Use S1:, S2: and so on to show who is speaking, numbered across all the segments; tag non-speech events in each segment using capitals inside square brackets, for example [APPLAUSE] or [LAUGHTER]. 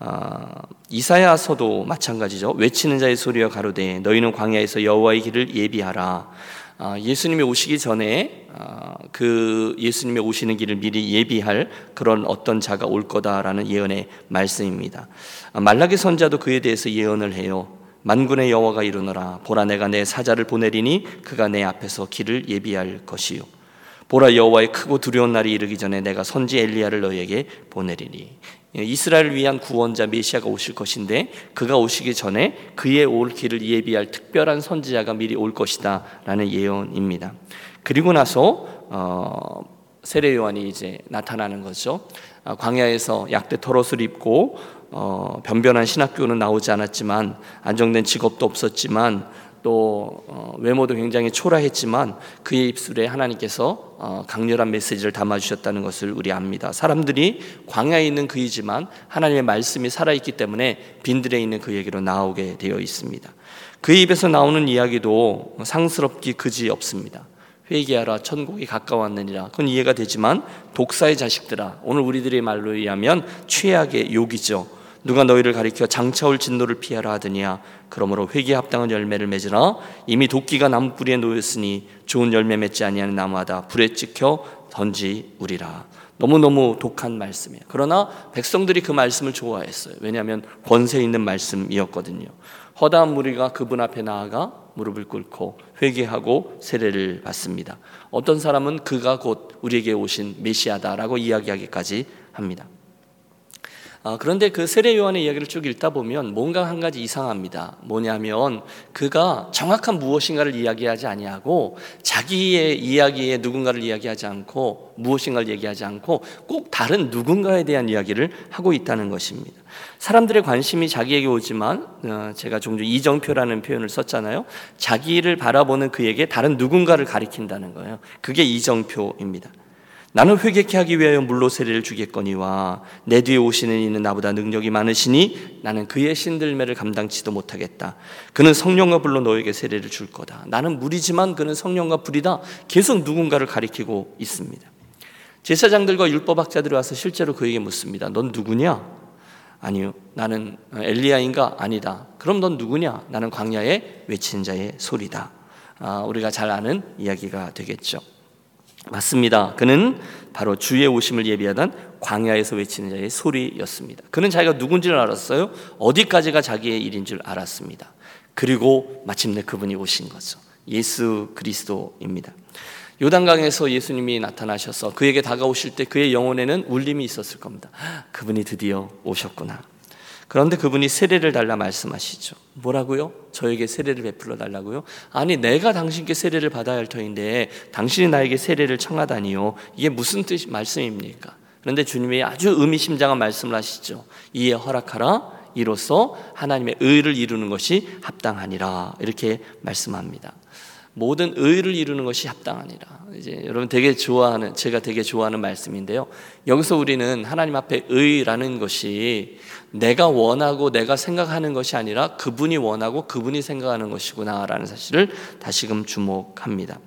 S1: 아, 이사야서도 마찬가지죠. 외치는 자의 소리와 가로되 너희는 광야에서 여호와의 길을 예비하라. 아, 예수님이 오시기 전에 아, 그 예수님이 오시는 길을 미리 예비할 그런 어떤 자가 올 거다라는 예언의 말씀입니다. 아, 말라기 선자도 그에 대해서 예언을 해요. 만군의 여호와가 이르노라 보라 내가 내 사자를 보내리니 그가 내 앞에서 길을 예비할 것이요 보라 여호와의 크고 두려운 날이 이르기 전에 내가 선지 엘리야를 너에게 보내리니 이스라엘을 위한 구원자 메시아가 오실 것인데 그가 오시기 전에 그의 올 길을 예비할 특별한 선지자가 미리 올 것이다라는 예언입니다. 그리고 나서 어, 세례 요한이 이제 나타나는 거죠. 아, 광야에서 약대 털옷을 입고 어, 변변한 신학교는 나오지 않았지만 안정된 직업도 없었지만 또 어, 외모도 굉장히 초라했지만 그의 입술에 하나님께서 어, 강렬한 메시지를 담아주셨다는 것을 우리 압니다. 사람들이 광야에 있는 그이지만 하나님의 말씀이 살아있기 때문에 빈들에 있는 그에게로 나오게 되어 있습니다. 그 입에서 나오는 이야기도 상스럽기 그지 없습니다. 회개하라 천국이 가까웠느니라 그건 이해가 되지만 독사의 자식들아 오늘 우리들의 말로 의하면 최악의 욕이죠 누가 너희를 가리켜 장차올 진노를 피하라 하더니야. 그러므로 회개 합당한 열매를 맺으라. 이미 도끼가 나무 뿌리에 놓였으니 좋은 열매 맺지 아니하는 나무하다. 불에 찍혀 던지우리라. 너무너무 독한 말씀이에요. 그러나 백성들이 그 말씀을 좋아했어요. 왜냐하면 권세 있는 말씀이었거든요. 허다한 무리가 그분 앞에 나아가 무릎을 꿇고 회개하고 세례를 받습니다. 어떤 사람은 그가 곧 우리에게 오신 메시아다라고 이야기하기까지 합니다. 아, 그런데 그 세례 요한의 이야기를 쭉 읽다 보면 뭔가 한 가지 이상합니다. 뭐냐면 그가 정확한 무엇인가를 이야기하지 아니하고 자기의 이야기에 누군가를 이야기하지 않고 무엇인가를 얘기하지 않고 꼭 다른 누군가에 대한 이야기를 하고 있다는 것입니다. 사람들의 관심이 자기에게 오지만 어, 제가 종종 이정표라는 표현을 썼잖아요. 자기를 바라보는 그에게 다른 누군가를 가리킨다는 거예요. 그게 이정표입니다. 나는 회개케 하기 위하여 물로 세례를 주겠거니와 내 뒤에 오시는 이는 나보다 능력이 많으시니 나는 그의 신들매를 감당치도 못하겠다. 그는 성령과 불로 너에게 세례를 줄 거다. 나는 물이지만 그는 성령과 불이다. 계속 누군가를 가리키고 있습니다. 제사장들과 율법학자들이 와서 실제로 그에게 묻습니다. 넌 누구냐? 아니요. 나는 엘리야인가? 아니다. 그럼 넌 누구냐? 나는 광야에 외친 자의 소리다. 아, 우리가 잘 아는 이야기가 되겠죠. 맞습니다. 그는 바로 주의 오심을 예비하던 광야에서 외치는 자의 소리였습니다. 그는 자기가 누군지를 알았어요. 어디까지가 자기의 일인 줄 알았습니다. 그리고 마침내 그분이 오신 거죠. 예수 그리스도입니다. 요단강에서 예수님이 나타나셔서 그에게 다가오실 때 그의 영혼에는 울림이 있었을 겁니다. 그분이 드디어 오셨구나. 그런데 그분이 세례를 달라 말씀하시죠. 뭐라고요? 저에게 세례를 베풀어 달라고요? 아니 내가 당신께 세례를 받아야 할 터인데 당신이 나에게 세례를 청하다니요. 이게 무슨 뜻 말씀입니까? 그런데 주님이 아주 의미심장한 말씀을 하시죠. 이에 허락하라. 이로써 하나님의 의를 이루는 것이 합당하니라. 이렇게 말씀합니다. 모든 의를 이루는 것이 합당하니라. 이제 여러분 되게 좋아하는 제가 되게 좋아하는 말씀인데요. 여기서 우리는 하나님 앞에 의라는 것이 내가 원하고 내가 생각하는 것이 아니라 그분이 원하고 그분이 생각하는 것이구나라는 사실을 다시금 주목합니다.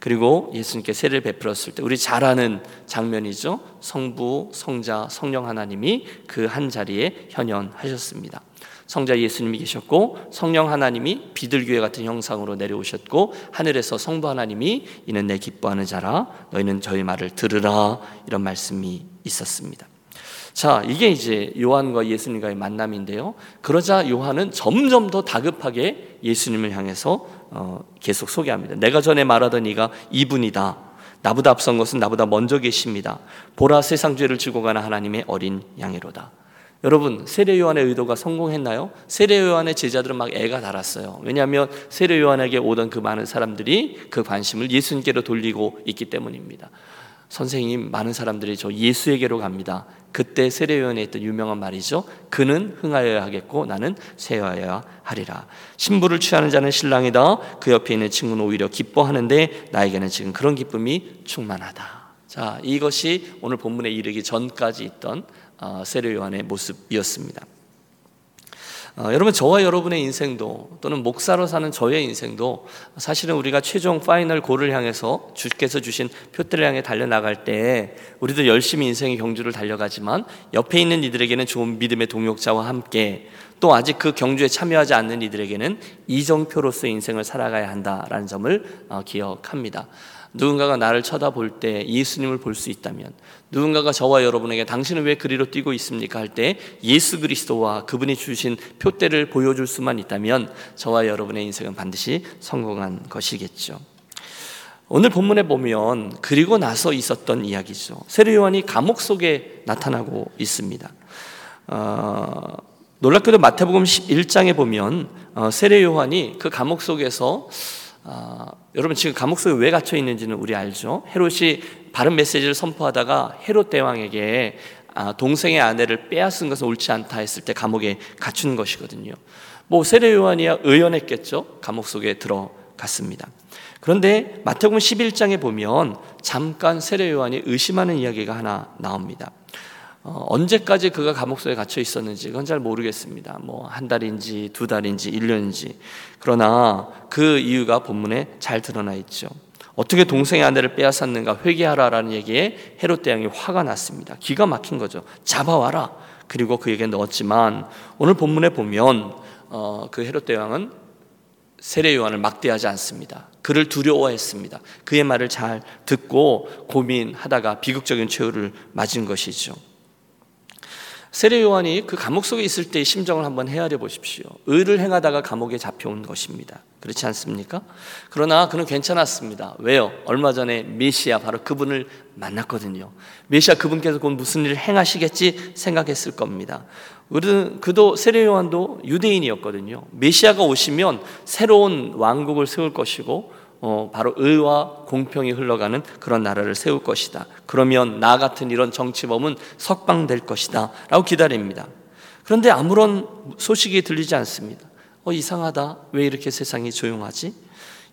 S1: 그리고 예수님께 세례를 베풀었을 때 우리 잘 아는 장면이죠. 성부, 성자, 성령 하나님이 그 한 자리에 현현하셨습니다. 성자 예수님이 계셨고 성령 하나님이 비둘기회 같은 형상으로 내려오셨고 하늘에서 성부 하나님이 이는 내 기뻐하는 자라 너희는 저희 말을 들으라 이런 말씀이 있었습니다. 자, 이게 이제 요한과 예수님과의 만남인데요. 그러자 요한은 점점 더 다급하게 예수님을 향해서 어, 계속 소개합니다. 내가 전에 말하던 이가 이분이다. 나보다 앞선 것은 나보다 먼저 계십니다. 보라 세상 죄를 지고 가는 하나님의 어린 양이로다. 여러분 세례 요한의 의도가 성공했나요? 세례 요한의 제자들은 막 애가 달았어요. 왜냐하면 세례 요한에게 오던 그 많은 사람들이 그 관심을 예수님께로 돌리고 있기 때문입니다. 선생님 많은 사람들이 저 예수에게로 갑니다. 그때 세례 요한에 있던 유명한 말이죠. 그는 흥하여야 하겠고 나는 쇠하여야 하리라. 신부를 취하는 자는 신랑이다. 그 옆에 있는 친구는 오히려 기뻐하는데 나에게는 지금 그런 기쁨이 충만하다. 자, 이것이 오늘 본문에 이르기 전까지 있던 어, 세례 요한의 모습이었습니다. 어, 여러분 저와 여러분의 인생도 또는 목사로 사는 저의 인생도 사실은 우리가 최종 final goal을 향해서 주께서 주신 푯대를 향해 달려 나갈 때 우리도 열심히 인생의 경주를 달려가지만 옆에 있는 이들에게는 좋은 믿음의 동역자와 함께 또 아직 그 경주에 참여하지 않는 이들에게는 이정표로서 인생을 살아가야 한다라는 점을 어, 기억합니다. 누군가가 나를 쳐다볼 때 예수님을 볼 수 있다면 누군가가 저와 여러분에게 당신은 왜 그리로 뛰고 있습니까 할 때 예수 그리스도와 그분이 주신 표대를 보여줄 수만 있다면 저와 여러분의 인생은 반드시 성공한 것이겠죠. 오늘 본문에 보면 그리고 나서 있었던 이야기죠. 세례 요한이 감옥 속에 나타나고 있습니다. 어, 놀랍게도 마태복음 11장에 보면 어, 세례 요한이 그 감옥 속에서 어, 여러분 지금 감옥 속에 왜 갇혀 있는지는 우리 알죠. 헤롯이 바른 메시지를 선포하다가 헤롯 대왕에게 아, 동생의 아내를 빼앗은 것은 옳지 않다 했을 때 감옥에 갇힌 것이거든요. 뭐 세례 요한이야 의연했겠죠. 감옥 속에 들어갔습니다. 그런데 마태복음 11장에 보면 잠깐 세례 요한이 의심하는 이야기가 하나 나옵니다. 어, 언제까지 그가 감옥 속에 갇혀 있었는지 그건 잘 모르겠습니다. 뭐 한 달인지 두 달인지 1년인지. 그러나 그 이유가 본문에 잘 드러나 있죠. 어떻게 동생의 아내를 빼앗았는가 회개하라라는 얘기에 헤롯 대왕이 화가 났습니다. 기가 막힌 거죠. 잡아와라. 그리고 그에게 넣었지만 오늘 본문에 보면 어, 그 헤롯 대왕은 세례 요한을 막대하지 않습니다. 그를 두려워했습니다. 그의 말을 잘 듣고 고민하다가 비극적인 최후를 맞은 것이죠. 세례 요한이 그 감옥 속에 있을 때의 심정을 한번 헤아려 보십시오. 의를 행하다가 감옥에 잡혀온 것입니다. 그렇지 않습니까? 그러나 그는 괜찮았습니다. 왜요? 얼마 전에 메시아 바로 그분을 만났거든요. 메시아 그분께서 곧 무슨 일을 행하시겠지 생각했을 겁니다. 그도 세례 요한도 유대인이었거든요. 메시아가 오시면 새로운 왕국을 세울 것이고 어, 바로 의와 공평이 흘러가는 그런 나라를 세울 것이다. 그러면 나 같은 이런 정치범은 석방될 것이다. 라고 기다립니다. 그런데 아무런 소식이 들리지 않습니다. 어, 이상하다. 왜 이렇게 세상이 조용하지?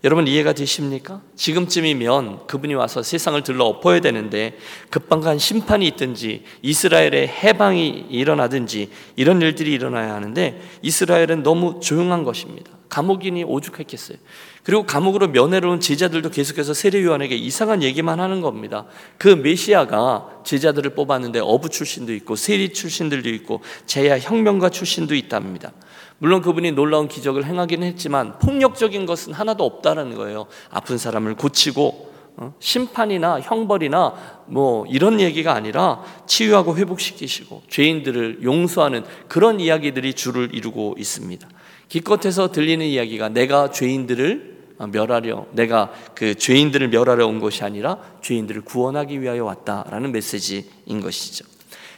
S1: 여러분 이해가 되십니까? 지금쯤이면 그분이 와서 세상을 들러 엎어야 되는데 급박한 심판이 있든지 이스라엘의 해방이 일어나든지 이런 일들이 일어나야 하는데 이스라엘은 너무 조용한 것입니다. 감옥인이 오죽했겠어요. 그리고 감옥으로 면회로 온 제자들도 계속해서 세례 요한에게 이상한 얘기만 하는 겁니다. 그 메시아가 제자들을 뽑았는데 어부 출신도 있고 세리 출신들도 있고 제야 혁명가 출신도 있답니다. 물론 그분이 놀라운 기적을 행하기는 했지만 폭력적인 것은 하나도 없다라는 거예요. 아픈 사람을 고치고 어? 심판이나 형벌이나 뭐 이런 얘기가 아니라 치유하고 회복시키시고 죄인들을 용서하는 그런 이야기들이 주를 이루고 있습니다. 기껏해서 들리는 이야기가 내가 죄인들을 멸하려 내가 그 죄인들을 멸하려 온 것이 아니라 죄인들을 구원하기 위하여 왔다라는 메시지인 것이죠.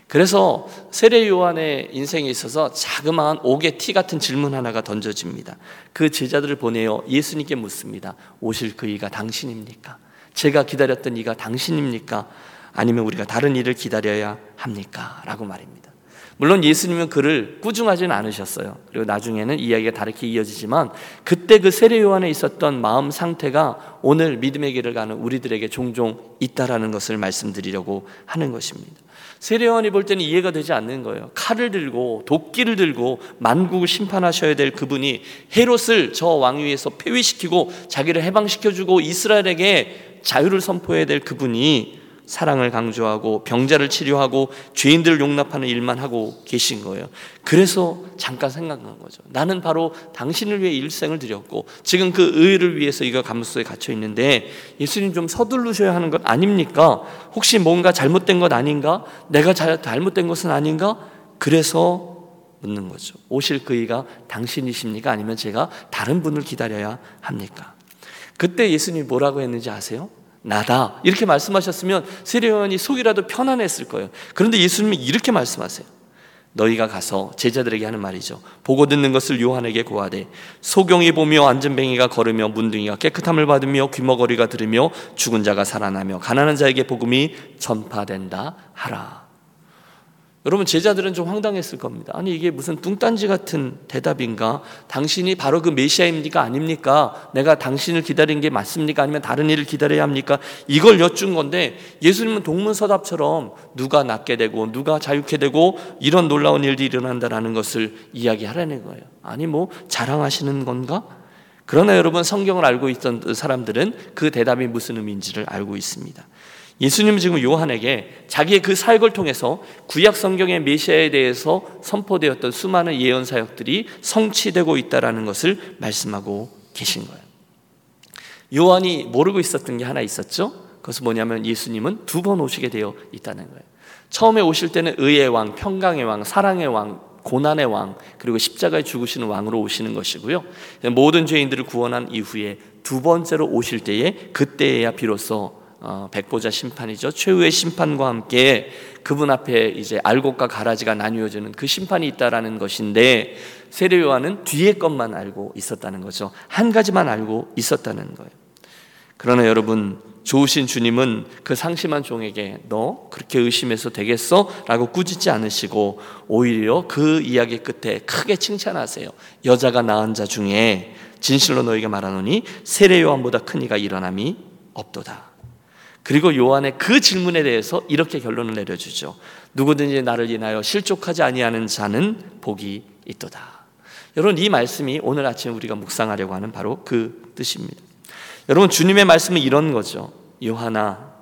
S1: 그래서 세례 요한의 인생에 있어서 자그마한 옥의 티 같은 질문 하나가 던져집니다. 그 제자들을 보내어 예수님께 묻습니다. 오실 그 이가 당신입니까? 제가 기다렸던 이가 당신입니까? 아니면 우리가 다른 일을 기다려야 합니까? 라고 말입니다. 물론 예수님은 그를 꾸중하지는 않으셨어요. 그리고 나중에는 이야기가 다르게 이어지지만 그때 그 세례 요한에 있었던 마음 상태가 오늘 믿음의 길을 가는 우리들에게 종종 있다라는 것을 말씀드리려고 하는 것입니다. 세례요한이 볼 때는 이해가 되지 않는 거예요. 칼을 들고 도끼를 들고 만국을 심판하셔야 될 그분이 헤롯을 저 왕위에서 폐위시키고 자기를 해방시켜주고 이스라엘에게 자유를 선포해야 될 그분이 사랑을 강조하고 병자를 치료하고 죄인들을 용납하는 일만 하고 계신 거예요. 그래서 잠깐 생각난 거죠. 나는 바로 당신을 위해 일생을 드렸고 지금 그 의를 위해서 이가 감옥에 갇혀 있는데 예수님 좀 서두르셔야 하는 것 아닙니까? 혹시 뭔가 잘못된 것 아닌가? 내가 잘못된 것은 아닌가? 그래서 묻는 거죠. 오실 그이가 당신이십니까? 아니면 제가 다른 분을 기다려야 합니까? 그때 예수님이 뭐라고 했는지 아세요? 나다. 이렇게 말씀하셨으면 세례요한이 속이라도 편안했을 거예요. 그런데 예수님이 이렇게 말씀하세요. 너희가 가서 제자들에게 하는 말이죠. 보고 듣는 것을 요한에게 고하되 소경이 보며 안전뱅이가 걸으며 문둥이가 깨끗함을 받으며 귀머거리가 들으며 죽은 자가 살아나며 가난한 자에게 복음이 전파된다 하라. 여러분 제자들은 좀 황당했을 겁니다. 아니 이게 무슨 뚱딴지 같은 대답인가? 당신이 바로 그 메시아입니까? 아닙니까? 내가 당신을 기다린 게 맞습니까? 아니면 다른 일을 기다려야 합니까? 이걸 여쭌 건데 예수님은 동문서답처럼 누가 낫게 되고 누가 자유케 되고 이런 놀라운 일들이 일어난다라는 것을 이야기하라는 거예요. 아니 뭐 자랑하시는 건가? 그러나 여러분 성경을 알고 있던 사람들은 그 대답이 무슨 의미인지를 알고 있습니다. 예수님은 지금 요한에게 자기의 그 사역을 통해서 구약 성경의 메시아에 대해서 선포되었던 수많은 예언 사역들이 성취되고 있다라는 것을 말씀하고 계신 거예요. 요한이 모르고 있었던 게 하나 있었죠. 그것은 뭐냐면 예수님은 두 번 오시게 되어 있다는 거예요. 처음에 오실 때는 의의 왕, 평강의 왕, 사랑의 왕, 고난의 왕, 그리고 십자가에 죽으시는 왕으로 오시는 것이고요. 모든 죄인들을 구원한 이후에 두 번째로 오실 때에 그때에야 비로소 어, 백보자 심판이죠. 최후의 심판과 함께 그분 앞에 이제 알곡과 가라지가 나뉘어지는 그 심판이 있다라는 것인데 세례 요한은 뒤에 것만 알고 있었다는 거죠. 한 가지만 알고 있었다는 거예요. 그러나 여러분 좋으신 주님은 그 상심한 종에게 너 그렇게 의심해서 되겠어? 라고 꾸짖지 않으시고 오히려 그 이야기 끝에 크게 칭찬하세요. 여자가 낳은 자 중에 진실로 너희가 말하노니 세례 요한보다 큰 이가 일어남이 없도다. 그리고 요한의 그 질문에 대해서 이렇게 결론을 내려주죠. 누구든지 나를 인하여 실족하지 아니하는 자는 복이 있도다. 여러분 이 말씀이 오늘 아침 우리가 묵상하려고 하는 바로 그 뜻입니다. 여러분 주님의 말씀은 이런 거죠. 요한아,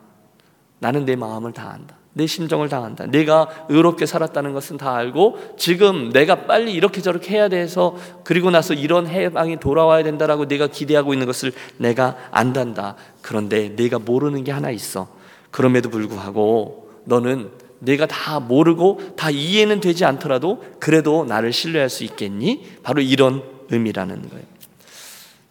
S1: 나는 내 마음을 다 안다. 내 심정을 다 안다. 내가 의롭게 살았다는 것은 다 알고 지금 내가 빨리 이렇게 저렇게 해야 돼서 그리고 나서 이런 해방이 돌아와야 된다라고 내가 기대하고 있는 것을 내가 안단다. 그런데 내가 모르는 게 하나 있어. 그럼에도 불구하고 너는 내가 다 모르고 다 이해는 되지 않더라도 그래도 나를 신뢰할 수 있겠니? 바로 이런 의미라는 거예요.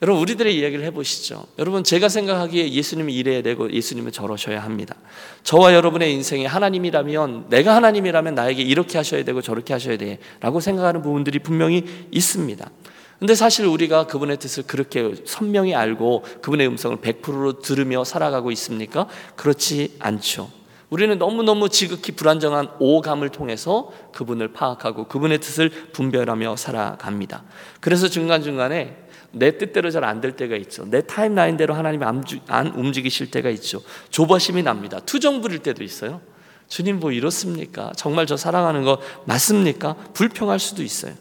S1: 여러분 우리들의 이야기를 해보시죠. 여러분 제가 생각하기에 예수님이 이래야 되고 예수님은 저러셔야 합니다. 저와 여러분의 인생에 하나님이라면 내가 하나님이라면 나에게 이렇게 하셔야 되고 저렇게 하셔야 돼라고 생각하는 부분들이 분명히 있습니다. 근데 사실 우리가 그분의 뜻을 그렇게 선명히 알고 그분의 음성을 100%로 들으며 살아가고 있습니까? 그렇지 않죠. 우리는 너무너무 지극히 불안정한 오감을 통해서 그분을 파악하고 그분의 뜻을 분별하며 살아갑니다. 그래서 중간중간에 내 뜻대로 잘 안 될 때가 있죠. 내 타임라인대로 하나님이 안 움직이실 때가 있죠. 조바심이 납니다. 투정 부릴 때도 있어요. 주님 뭐 이렇습니까? 정말 저 사랑하는 거 맞습니까? 불평할 수도 있어요.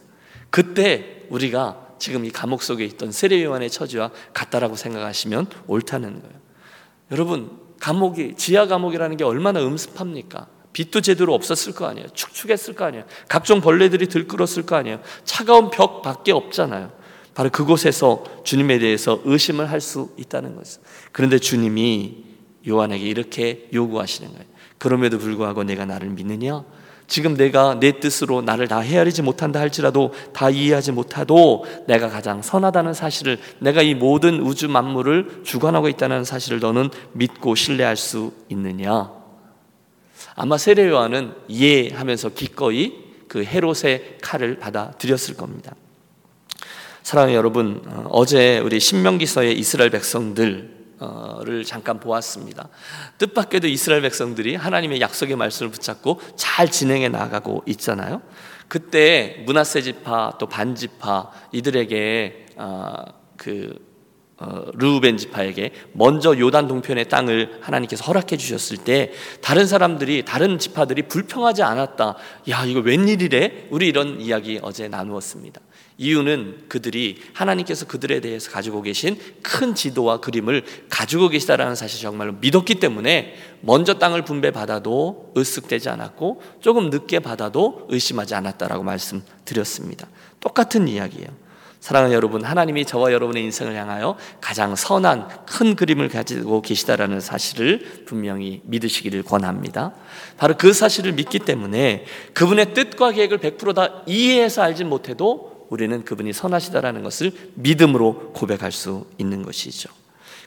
S1: 그때 우리가 지금 이 감옥 속에 있던 세례 요한의 처지와 같다라고 생각하시면 옳다는 거예요. 여러분 감옥이 지하 감옥이라는 게 얼마나 음습합니까? 빛도 제대로 없었을 거 아니에요. 축축했을 거 아니에요. 각종 벌레들이 들끓었을 거 아니에요. 차가운 벽밖에 없잖아요. 바로 그곳에서 주님에 대해서 의심을 할 수 있다는 것이죠. 그런데 주님이 요한에게 이렇게 요구하시는 거예요. 그럼에도 불구하고 내가 나를 믿느냐? 지금 내가 내 뜻으로 나를 다 헤아리지 못한다 할지라도 다 이해하지 못하도 내가 가장 선하다는 사실을 내가 이 모든 우주 만물을 주관하고 있다는 사실을 너는 믿고 신뢰할 수 있느냐? 아마 세례 요한은 이해하면서 기꺼이 그 헤롯의 칼을 받아 들였을 겁니다. 사랑하는 여러분, 어, 어제 우리 신명기서의 이스라엘 백성들을 잠깐 보았습니다. 뜻밖에도 이스라엘 백성들이 하나님의 약속의 말씀을 붙잡고 잘 진행해 나가고 있잖아요. 그때 문하세 지파 또 반지파 이들에게 어, 그 어, 르우벤 지파에게 먼저 요단 동편의 땅을 하나님께서 허락해 주셨을 때 다른 사람들이 다른 지파들이 불평하지 않았다. 야 이거 웬일이래? 우리 이런 이야기 어제 나누었습니다. 이유는 그들이 하나님께서 그들에 대해서 가지고 계신 큰 지도와 그림을 가지고 계시다라는 사실 정말로 믿었기 때문에 먼저 땅을 분배받아도 으쓱되지 않았고 조금 늦게 받아도 의심하지 않았다라고 말씀드렸습니다. 똑같은 이야기예요. 사랑하는 여러분, 하나님이 저와 여러분의 인생을 향하여 가장 선한 큰 그림을 가지고 계시다라는 사실을 분명히 믿으시기를 권합니다. 바로 그 사실을 믿기 때문에 그분의 뜻과 계획을 100%다 이해해서 알지 못해도 우리는 그분이 선하시다라는 것을 믿음으로 고백할 수 있는 것이죠.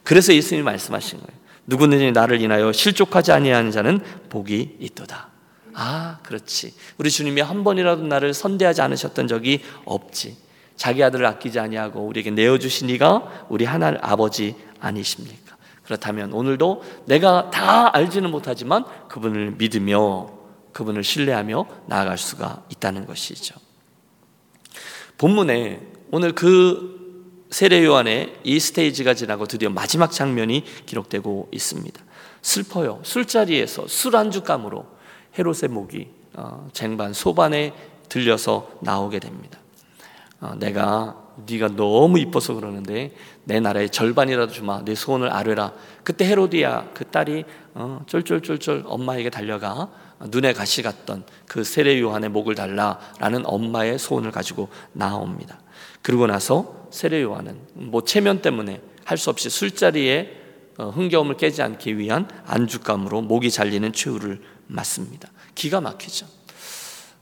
S1: 그래서 예수님이 말씀하신 거예요. 누구든지 나를 인하여 실족하지 아니하는 자는 복이 있도다. 아, 그렇지. 우리 주님이 한 번이라도 나를 선대하지 않으셨던 적이 없지. 자기 아들을 아끼지 아니하고 우리에게 내어 주신 이가 우리 하나님 아버지 아니십니까? 그렇다면 오늘도 내가 다 알지는 못하지만 그분을 믿으며 그분을 신뢰하며 나아갈 수가 있다는 것이죠. 본문에 오늘 그 세례 요한의 이 스테이지가 지나고 드디어 마지막 장면이 기록되고 있습니다. 슬퍼요. 술자리에서 술 안주감으로 헤롯의 목이 어, 쟁반 소반에 들려서 나오게 됩니다. 어, 내가 네가 너무 이뻐서 그러는데 내 나라의 절반이라도 주마 내 소원을 아뢰라. 그때 헤로디아 그 딸이 어, 쫄쫄쫄쫄 엄마에게 달려가 눈에 가시 갔던 그 세례 요한의 목을 달라라는 엄마의 소원을 가지고 나옵니다. 그러고 나서 세례 요한은 뭐 체면 때문에 할 수 없이 술자리에 어, 흥겨움을 깨지 않기 위한 안주감으로 목이 잘리는 최후를 맞습니다. 기가 막히죠.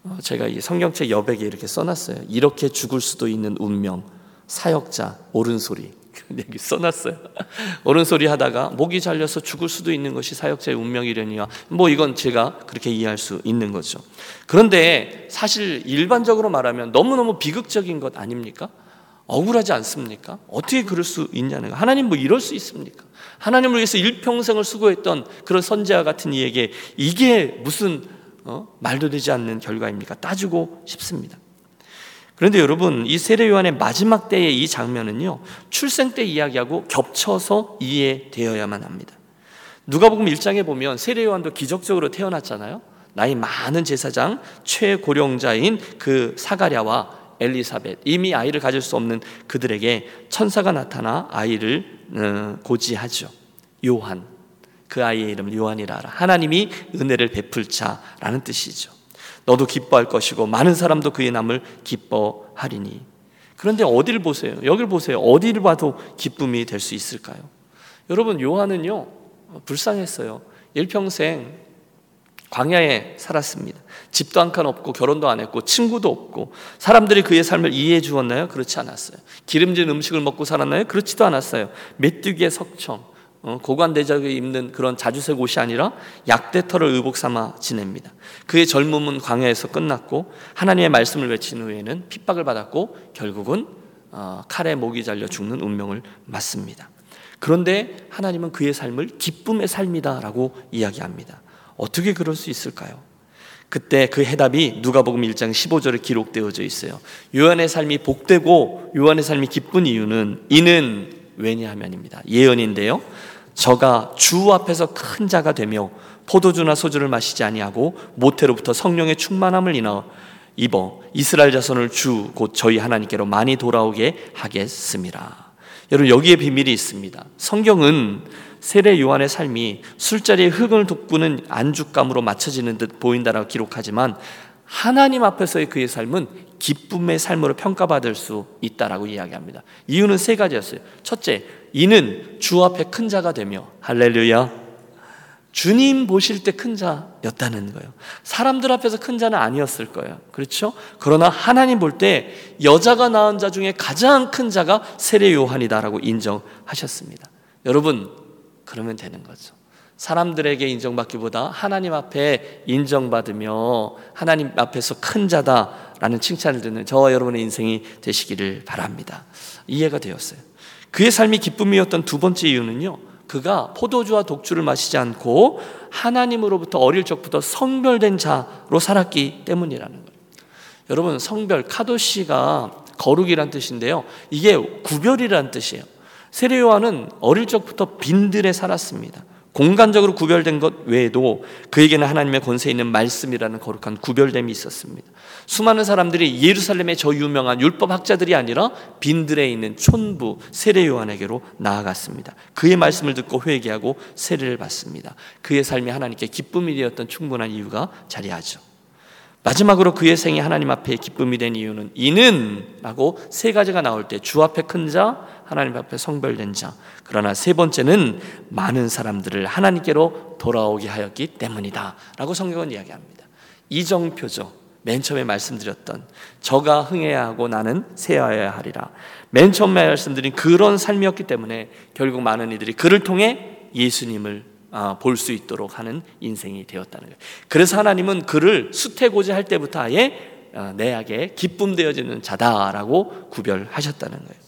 S1: 어, 제가 이 성경책 여백에 이렇게 써놨어요. 이렇게 죽을 수도 있는 운명, 사역자, 옳은 소리. 여기 써놨어요. [LAUGHS] 옳은 소리 하다가 목이 잘려서 죽을 수도 있는 것이 사역자의 운명이려니와 뭐 이건 제가 그렇게 이해할 수 있는 거죠. 그런데 사실 일반적으로 말하면 너무너무 비극적인 것 아닙니까? 억울하지 않습니까? 어떻게 그럴 수 있냐는 거. 하나님 뭐 이럴 수 있습니까? 하나님을 위해서 일평생을 수고했던 그런 선지와 같은 이에게 이게 무슨 어? 말도 되지 않는 결과입니까? 따지고 싶습니다. 그런데 여러분, 이 세례 요한의 마지막 때의 이 장면은요, 출생 때 이야기하고 겹쳐서 이해되어야만 합니다. 누가복음 1장에 보면 세례 요한도 기적적으로 태어났잖아요. 나이 많은 제사장 최고령자인 그 사가랴와 엘리사벳 이미 아이를 가질 수 없는 그들에게 천사가 나타나 아이를 어, 고지하죠. 요한 그 아이의 이름을 요한이라 하라. 하나님이 은혜를 베풀자라는 뜻이죠. 너도 기뻐할 것이고 많은 사람도 그의 남을 기뻐하리니. 그런데 어디를 보세요? 여기를 보세요. 어디를 봐도 기쁨이 될 수 있을까요? 여러분 요한은요 불쌍했어요. 일평생 광야에 살았습니다. 집도 한 칸 없고 결혼도 안 했고 친구도 없고 사람들이 그의 삶을 이해해 주었나요? 그렇지 않았어요. 기름진 음식을 먹고 살았나요? 그렇지도 않았어요. 메뚜기의 석청, 어, 고관대적에 입는 그런 자주색 옷이 아니라 약대털을 의복 삼아 지냅니다. 그의 젊음은 광야에서 끝났고 하나님의 말씀을 외친 후에는 핍박을 받았고 결국은 어, 칼에 목이 잘려 죽는 운명을 맞습니다. 그런데 하나님은 그의 삶을 기쁨의 삶이다라고 이야기합니다. 어떻게 그럴 수 있을까요? 그때 그 해답이 누가복음 1장 15절에 기록되어져 있어요. 요한의 삶이 복되고 요한의 삶이 기쁜 이유는 이는 왜냐하면입니다. 예언인데요. 저가 주 앞에서 큰 자가 되며 포도주나 소주를 마시지 아니하고 모태로부터 성령의 충만함을 인하 입어 이스라엘 자손을 주 곧 저희 하나님께로 많이 돌아오게 하겠습니다. 여러분 여기에 비밀이 있습니다. 성경은 세례 요한의 삶이 술자리에 흙을 돋구는 안주감으로 맞춰지는 듯 보인다라고 기록하지만 하나님 앞에서의 그의 삶은 기쁨의 삶으로 평가받을 수 있다라고 이야기합니다. 이유는 세 가지였어요. 첫째, 이는 주 앞에 큰 자가 되며 할렐루야. 주님 보실 때 큰 자였다는 거예요. 사람들 앞에서 큰 자는 아니었을 거예요. 그렇죠? 그러나 하나님 볼 때 여자가 낳은 자 중에 가장 큰 자가 세례 요한이다라고 인정하셨습니다. 여러분, 그러면 되는 거죠. 사람들에게 인정받기보다 하나님 앞에 인정받으며 하나님 앞에서 큰 자다라는 칭찬을 듣는 저와 여러분의 인생이 되시기를 바랍니다. 이해가 되었어요. 그의 삶이 기쁨이었던 두 번째 이유는요. 그가 포도주와 독주를 마시지 않고 하나님으로부터 어릴 적부터 성별된 자로 살았기 때문이라는 거예요. 여러분 성별 카도시가 거룩이란 뜻인데요. 이게 구별이란 뜻이에요. 세례 요한은 어릴 적부터 빈들에 살았습니다. 공간적으로 구별된 것 외에도 그에게는 하나님의 권세 있는 말씀이라는 거룩한 구별됨이 있었습니다. 수많은 사람들이 예루살렘의 저 유명한 율법 학자들이 아니라 빈들에 있는 촌부 세례 요한에게로 나아갔습니다. 그의 말씀을 듣고 회개하고 세례를 받습니다. 그의 삶이 하나님께 기쁨이 되었던 충분한 이유가 자리하죠. 마지막으로 그의 생이 하나님 앞에 기쁨이 된 이유는 이는 라고 세 가지가 나올 때 주 앞에 큰 자, 하나님 앞에 성별된 자. 그러나 세 번째는 많은 사람들을 하나님께로 돌아오게 하였기 때문이다. 라고 성경은 이야기합니다. 이정표죠. 맨 처음에 말씀드렸던 저가 흥해야 하고 나는 세어야 하리라. 맨 처음에 말씀드린 그런 삶이었기 때문에 결국 많은 이들이 그를 통해 예수님을 아, 볼 수 있도록 하는 인생이 되었다는 거예요. 그래서 하나님은 그를 수태고지 할 때부터 아예 어, 내에게 기쁨 되어지는 자다라고 구별하셨다는 거예요.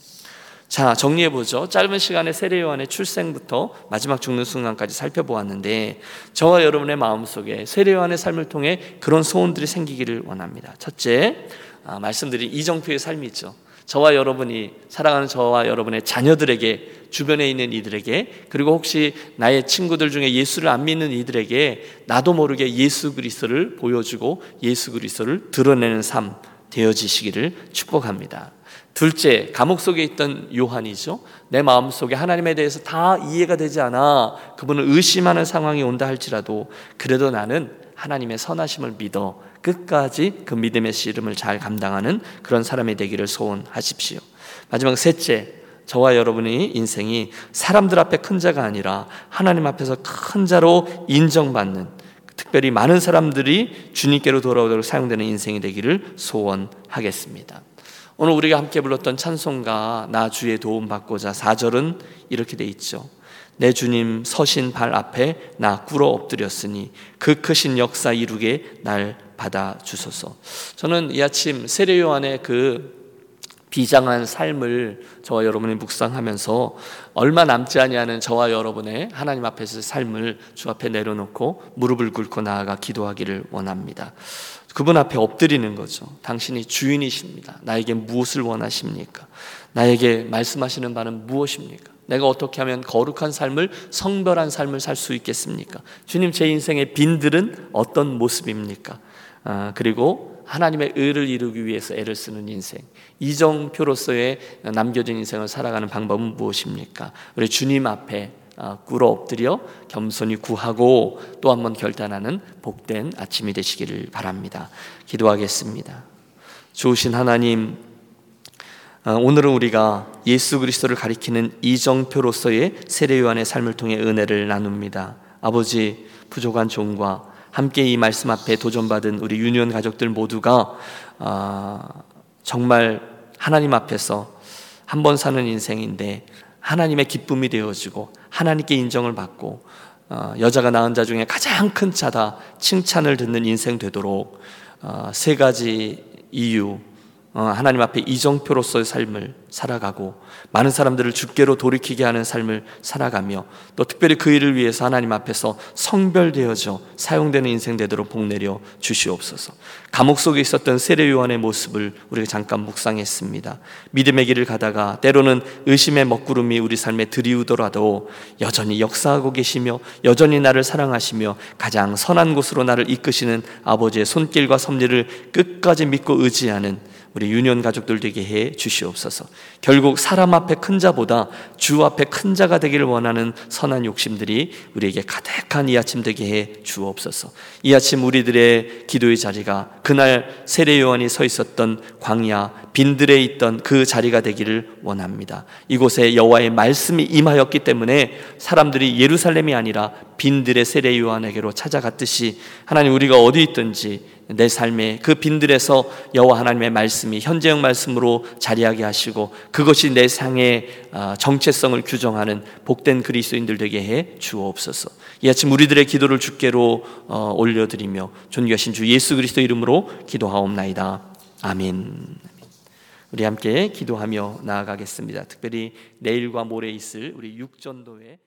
S1: 자, 정리해 보죠. 짧은 시간에 세례 요한의 출생부터 마지막 죽는 순간까지 살펴보았는데 저와 여러분의 마음속에 세례 요한의 삶을 통해 그런 소원들이 생기기를 원합니다. 첫째, 아, 말씀드린 이정표의 삶이 있죠. 저와 여러분이 사랑하는 저와 여러분의 자녀들에게 주변에 있는 이들에게 그리고 혹시 나의 친구들 중에 예수를 안 믿는 이들에게 나도 모르게 예수 그리스도를 보여주고 예수 그리스도를 드러내는 삶 되어지시기를 축복합니다. 둘째, 감옥 속에 있던 요한이죠. 내 마음 속에 하나님에 대해서 다 이해가 되지 않아 그분을 의심하는 상황이 온다 할지라도 그래도 나는 하나님의 선하심을 믿어 끝까지 그 믿음의 씨름을 잘 감당하는 그런 사람이 되기를 소원하십시오. 마지막 셋째, 저와 여러분의 인생이 사람들 앞에 큰 자가 아니라 하나님 앞에서 큰 자로 인정받는 특별히 많은 사람들이 주님께로 돌아오도록 사용되는 인생이 되기를 소원하겠습니다. 오늘 우리가 함께 불렀던 찬송가 나 주의 도움 받고자 4절은 이렇게 돼 있죠. 내 주님 서신 발 앞에 나 꿇어 엎드렸으니 그 크신 역사 이루게 날 받아 주소서. 저는 이 아침 세례 요한의 그 비장한 삶을 저와 여러분이 묵상하면서 얼마 남지 아니하는 저와 여러분의 하나님 앞에서 삶을 주 앞에 내려놓고 무릎을 꿇고 나아가 기도하기를 원합니다. 그분 앞에 엎드리는 거죠. 당신이 주인이십니다. 나에게 무엇을 원하십니까? 나에게 말씀하시는 바는 무엇입니까? 내가 어떻게 하면 거룩한 삶을 성별한 삶을 살 수 있겠습니까? 주님 제 인생의 빈들은 어떤 모습입니까? 아, 그리고 하나님의 의를 이루기 위해서 애를 쓰는 인생, 이정표로서의 남겨진 인생을 살아가는 방법은 무엇입니까? 우리 주님 앞에 아, 꿇어 엎드려 겸손히 구하고 또 한 번 결단하는 복된 아침이 되시기를 바랍니다. 기도하겠습니다. 좋으신 하나님, 아, 오늘은 우리가 예수 그리스도를 가리키는 이정표로서의 세례 요한의 삶을 통해 은혜를 나눕니다. 아버지 부족한 종과 함께 이 말씀 앞에 도전받은 우리 유니온 가족들 모두가 아, 정말 하나님 앞에서 한 번 사는 인생인데 하나님의 기쁨이 되어지고 하나님께 인정을 받고 어, 여자가 낳은 자 중에 가장 큰 자다 칭찬을 듣는 인생 되도록 어, 세 가지 이유 어, 하나님 앞에 이정표로서의 삶을 살아가고 많은 사람들을 주께로 돌이키게 하는 삶을 살아가며 또 특별히 그 일을 위해서 하나님 앞에서 성별되어져 사용되는 인생 되도록 복내려 주시옵소서. 감옥 속에 있었던 세례 요한의 모습을 우리가 잠깐 묵상했습니다. 믿음의 길을 가다가 때로는 의심의 먹구름이 우리 삶에 들이우더라도 여전히 역사하고 계시며 여전히 나를 사랑하시며 가장 선한 곳으로 나를 이끄시는 아버지의 손길과 섭리를 끝까지 믿고 의지하는 우리 유년 가족들 되게 해 주시옵소서. 결국 사람 앞에 큰 자보다 주 앞에 큰 자가 되기를 원하는 선한 욕심들이 우리에게 가득한 이 아침 되게 해 주옵소서. 이 아침 우리들의 기도의 자리가 그날 세례 요한이 서 있었던 광야 빈들에 있던 그 자리가 되기를 원합니다. 이곳에 여호와의 말씀이 임하였기 때문에 사람들이 예루살렘이 아니라 빈들의 세례 요한에게로 찾아갔듯이 하나님 우리가 어디 있든지 내 삶에 그 빈들에서 여호와 하나님의 말씀이 현재형 말씀으로 자리하게 하시고 그것이 내 상의 아, 정체성을 규정하는 복된 그리스도인들 되게 해 주옵소서. 이 아침 우리들의 기도를 주께로 어, 올려드리며 존귀하신 주 예수 그리스도 이름으로 기도하옵나이다. 아멘. 우리 함께 기도하며 나아가겠습니다. 특별히 내일과 모레 있을 우리 육전도회